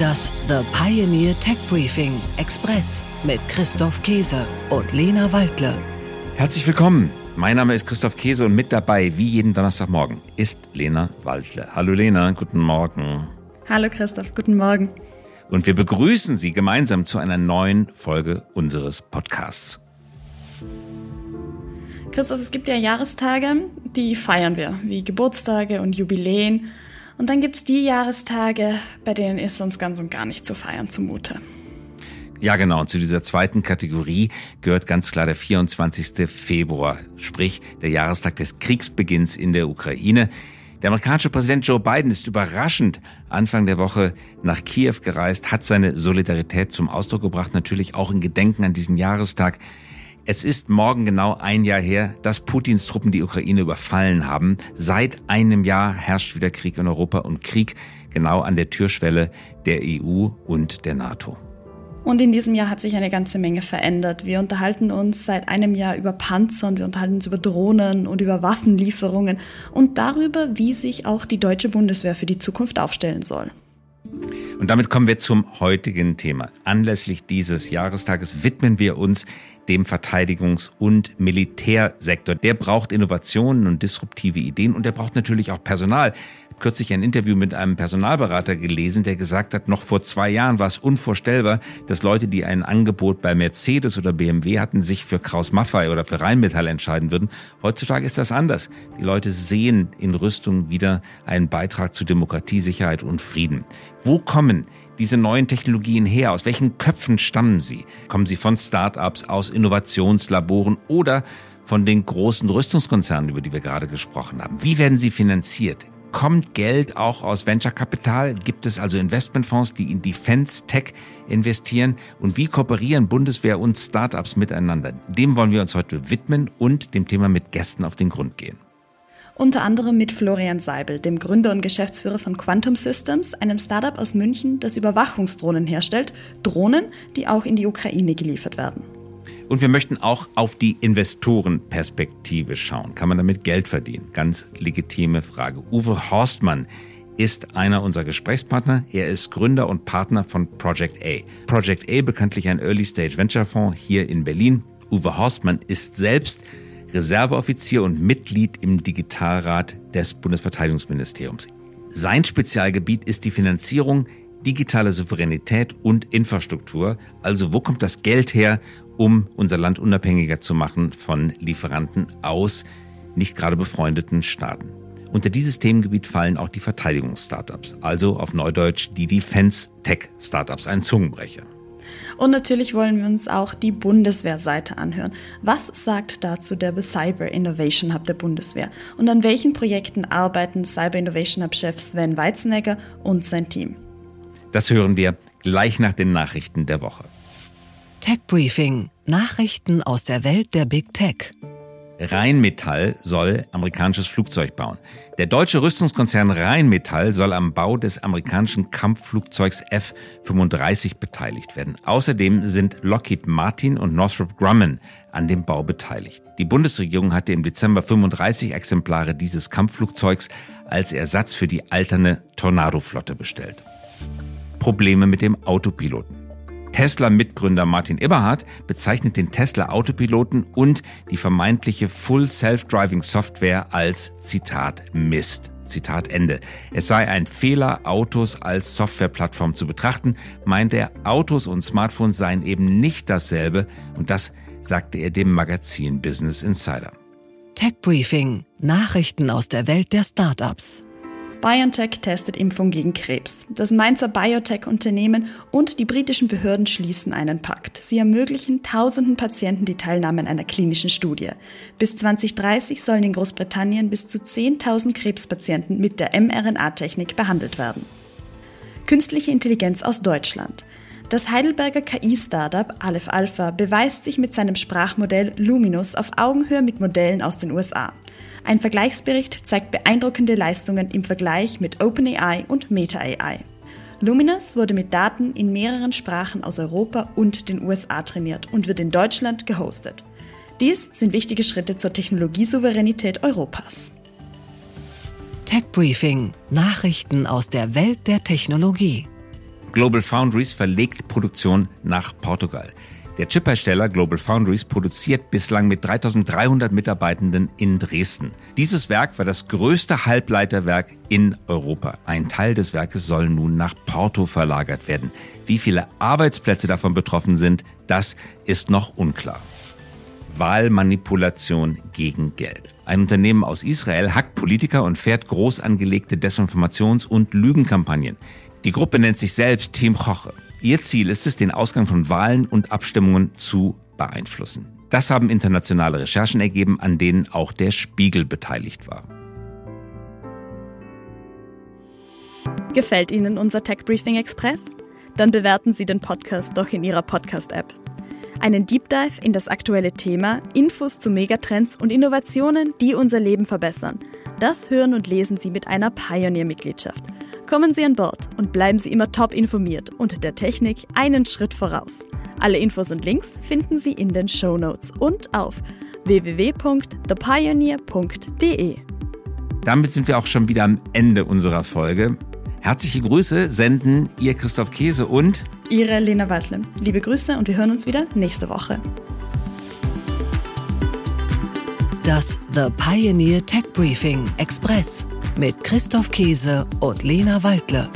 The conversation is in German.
Das The Pioneer Tech Briefing Express mit Christoph Käse und Lena Waldle. Herzlich willkommen. Mein Name ist Christoph Käse und mit dabei, wie jeden Donnerstagmorgen, ist Lena Waldle. Hallo Lena, guten Morgen. Hallo Christoph, guten Morgen. Und wir begrüßen Sie gemeinsam zu einer neuen Folge unseres Podcasts. Christoph, es gibt ja Jahrestage, die feiern wir, wie Geburtstage und Jubiläen. Und dann gibt es die Jahrestage, bei denen ist uns ganz und gar nicht zu feiern zumute. Ja, genau. Und zu dieser zweiten Kategorie gehört ganz klar der 24. Februar, sprich der Jahrestag des Kriegsbeginns in der Ukraine. Der amerikanische Präsident Joe Biden ist überraschend Anfang der Woche nach Kiew gereist, hat seine Solidarität zum Ausdruck gebracht, natürlich auch in Gedenken an diesen Jahrestag. Es ist morgen genau ein Jahr her, dass Putins Truppen die Ukraine überfallen haben. Seit einem Jahr herrscht wieder Krieg in Europa und Krieg genau an der Türschwelle der EU und der NATO. Und in diesem Jahr hat sich eine ganze Menge verändert. Wir unterhalten uns seit einem Jahr über Panzer und wir unterhalten uns über Drohnen und über Waffenlieferungen und darüber, wie sich auch die deutsche Bundeswehr für die Zukunft aufstellen soll. Und damit kommen wir zum heutigen Thema. Anlässlich dieses Jahrestages widmen wir uns dem Verteidigungs- und Militärsektor. Der braucht Innovationen und disruptive Ideen und der braucht natürlich auch Personal kürzlich ein Interview mit einem Personalberater gelesen, der gesagt hat, noch vor zwei Jahren war es unvorstellbar, dass Leute, die ein Angebot bei Mercedes oder BMW hatten, sich für Kraus Maffei oder für Rheinmetall entscheiden würden. Heutzutage ist das anders. Die Leute sehen in Rüstung wieder einen Beitrag zu Demokratie, Sicherheit und Frieden. Wo kommen diese neuen Technologien her? Aus welchen Köpfen stammen sie? Kommen sie von Start-ups, aus Innovationslaboren oder von den großen Rüstungskonzernen, über die wir gerade gesprochen haben? Wie werden sie finanziert? Kommt Geld auch aus Venture Capital? Gibt es also Investmentfonds, die in Defense Tech investieren? Und wie kooperieren Bundeswehr und Startups miteinander? Dem wollen wir uns heute widmen und dem Thema mit Gästen auf den Grund gehen. Unter anderem mit Florian Seibel, dem Gründer und Geschäftsführer von Quantum Systems, einem Startup aus München, das Überwachungsdrohnen herstellt. Drohnen, die auch in die Ukraine geliefert werden. Und wir möchten auch auf die Investorenperspektive schauen. Kann man damit Geld verdienen? Ganz legitime Frage. Uwe Horstmann ist einer unserer Gesprächspartner. Er ist Gründer und Partner von Project A. Project A bekanntlich ein Early Stage Venture Fonds hier in Berlin. Uwe Horstmann ist selbst Reserveoffizier und Mitglied im Digitalrat des Bundesverteidigungsministeriums. Sein Spezialgebiet ist die Finanzierung digitale Souveränität und Infrastruktur. Also wo kommt das Geld her, um unser Land unabhängiger zu machen von Lieferanten aus nicht gerade befreundeten Staaten? Unter dieses Themengebiet fallen auch die Verteidigungsstartups, also auf Neudeutsch die Defense-Tech-Startups, ein Zungenbrecher. Und natürlich wollen wir uns auch die Bundeswehrseite anhören. Was sagt dazu der Cyber Innovation Hub der Bundeswehr? Und an welchen Projekten arbeiten Cyber Innovation Hub Chef Sven Weizenegger und sein Team? Das hören wir gleich nach den Nachrichten der Woche. Tech Briefing. Nachrichten aus der Welt der Big Tech. Rheinmetall soll amerikanisches Flugzeug bauen. Der deutsche Rüstungskonzern Rheinmetall soll am Bau des amerikanischen Kampfflugzeugs F-35 beteiligt werden. Außerdem sind Lockheed Martin und Northrop Grumman an dem Bau beteiligt. Die Bundesregierung hatte im Dezember 35 Exemplare dieses Kampfflugzeugs als Ersatz für die alterne Tornado-Flotte bestellt. Probleme mit dem Autopiloten. Tesla-Mitgründer Martin Eberhard bezeichnet den Tesla-Autopiloten und die vermeintliche Full Self-Driving Software als Zitat Mist. Zitat Ende. Es sei ein Fehler, Autos als Softwareplattform zu betrachten, meint er, Autos und Smartphones seien eben nicht dasselbe und das sagte er dem Magazin Business Insider. Tech Briefing. Nachrichten aus der Welt der Startups. BioNTech testet Impfung gegen Krebs. Das Mainzer Biotech-Unternehmen und die britischen Behörden schließen einen Pakt. Sie ermöglichen tausenden Patienten die Teilnahme an einer klinischen Studie. Bis 2030 sollen in Großbritannien bis zu 10.000 Krebspatienten mit der mRNA-Technik behandelt werden. Künstliche Intelligenz aus Deutschland. Das Heidelberger KI-Startup Aleph Alpha beweist sich mit seinem Sprachmodell Luminous auf Augenhöhe mit Modellen aus den USA. Ein Vergleichsbericht zeigt beeindruckende Leistungen im Vergleich mit OpenAI und MetaAI. Luminous wurde mit Daten in mehreren Sprachen aus Europa und den USA trainiert und wird in Deutschland gehostet. Dies sind wichtige Schritte zur Technologiesouveränität Europas. Tech Briefing. Nachrichten aus der Welt der Technologie. Global Foundries verlegt Produktion nach Portugal. Der Chiphersteller Global Foundries produziert bislang mit 3300 Mitarbeitenden in Dresden. Dieses Werk war das größte Halbleiterwerk in Europa. Ein Teil des Werkes soll nun nach Porto verlagert werden. Wie viele Arbeitsplätze davon betroffen sind, das ist noch unklar. Wahlmanipulation gegen Geld. Ein Unternehmen aus Israel hackt Politiker und fährt groß angelegte Desinformations- und Lügenkampagnen. Die Gruppe nennt sich selbst Team Choche. Ihr Ziel ist es, den Ausgang von Wahlen und Abstimmungen zu beeinflussen. Das haben internationale Recherchen ergeben, an denen auch der Spiegel beteiligt war. Gefällt Ihnen unser Tech Briefing Express? Dann bewerten Sie den Podcast doch in Ihrer Podcast-App. Einen Deep Dive in das aktuelle Thema, Infos zu Megatrends und Innovationen, die unser Leben verbessern. Das hören und lesen Sie mit einer Pioneer-Mitgliedschaft. Kommen Sie an Bord und bleiben Sie immer top informiert und der Technik einen Schritt voraus. Alle Infos und Links finden Sie in den Show Notes und auf www.thepioneer.de. Damit sind wir auch schon wieder am Ende unserer Folge. Herzliche Grüße senden Ihr Christoph Käse und Ihre Lena Waldle. Liebe Grüße und wir hören uns wieder nächste Woche. Das The Pioneer Tech Briefing Express mit Christoph Käse und Lena Waldle.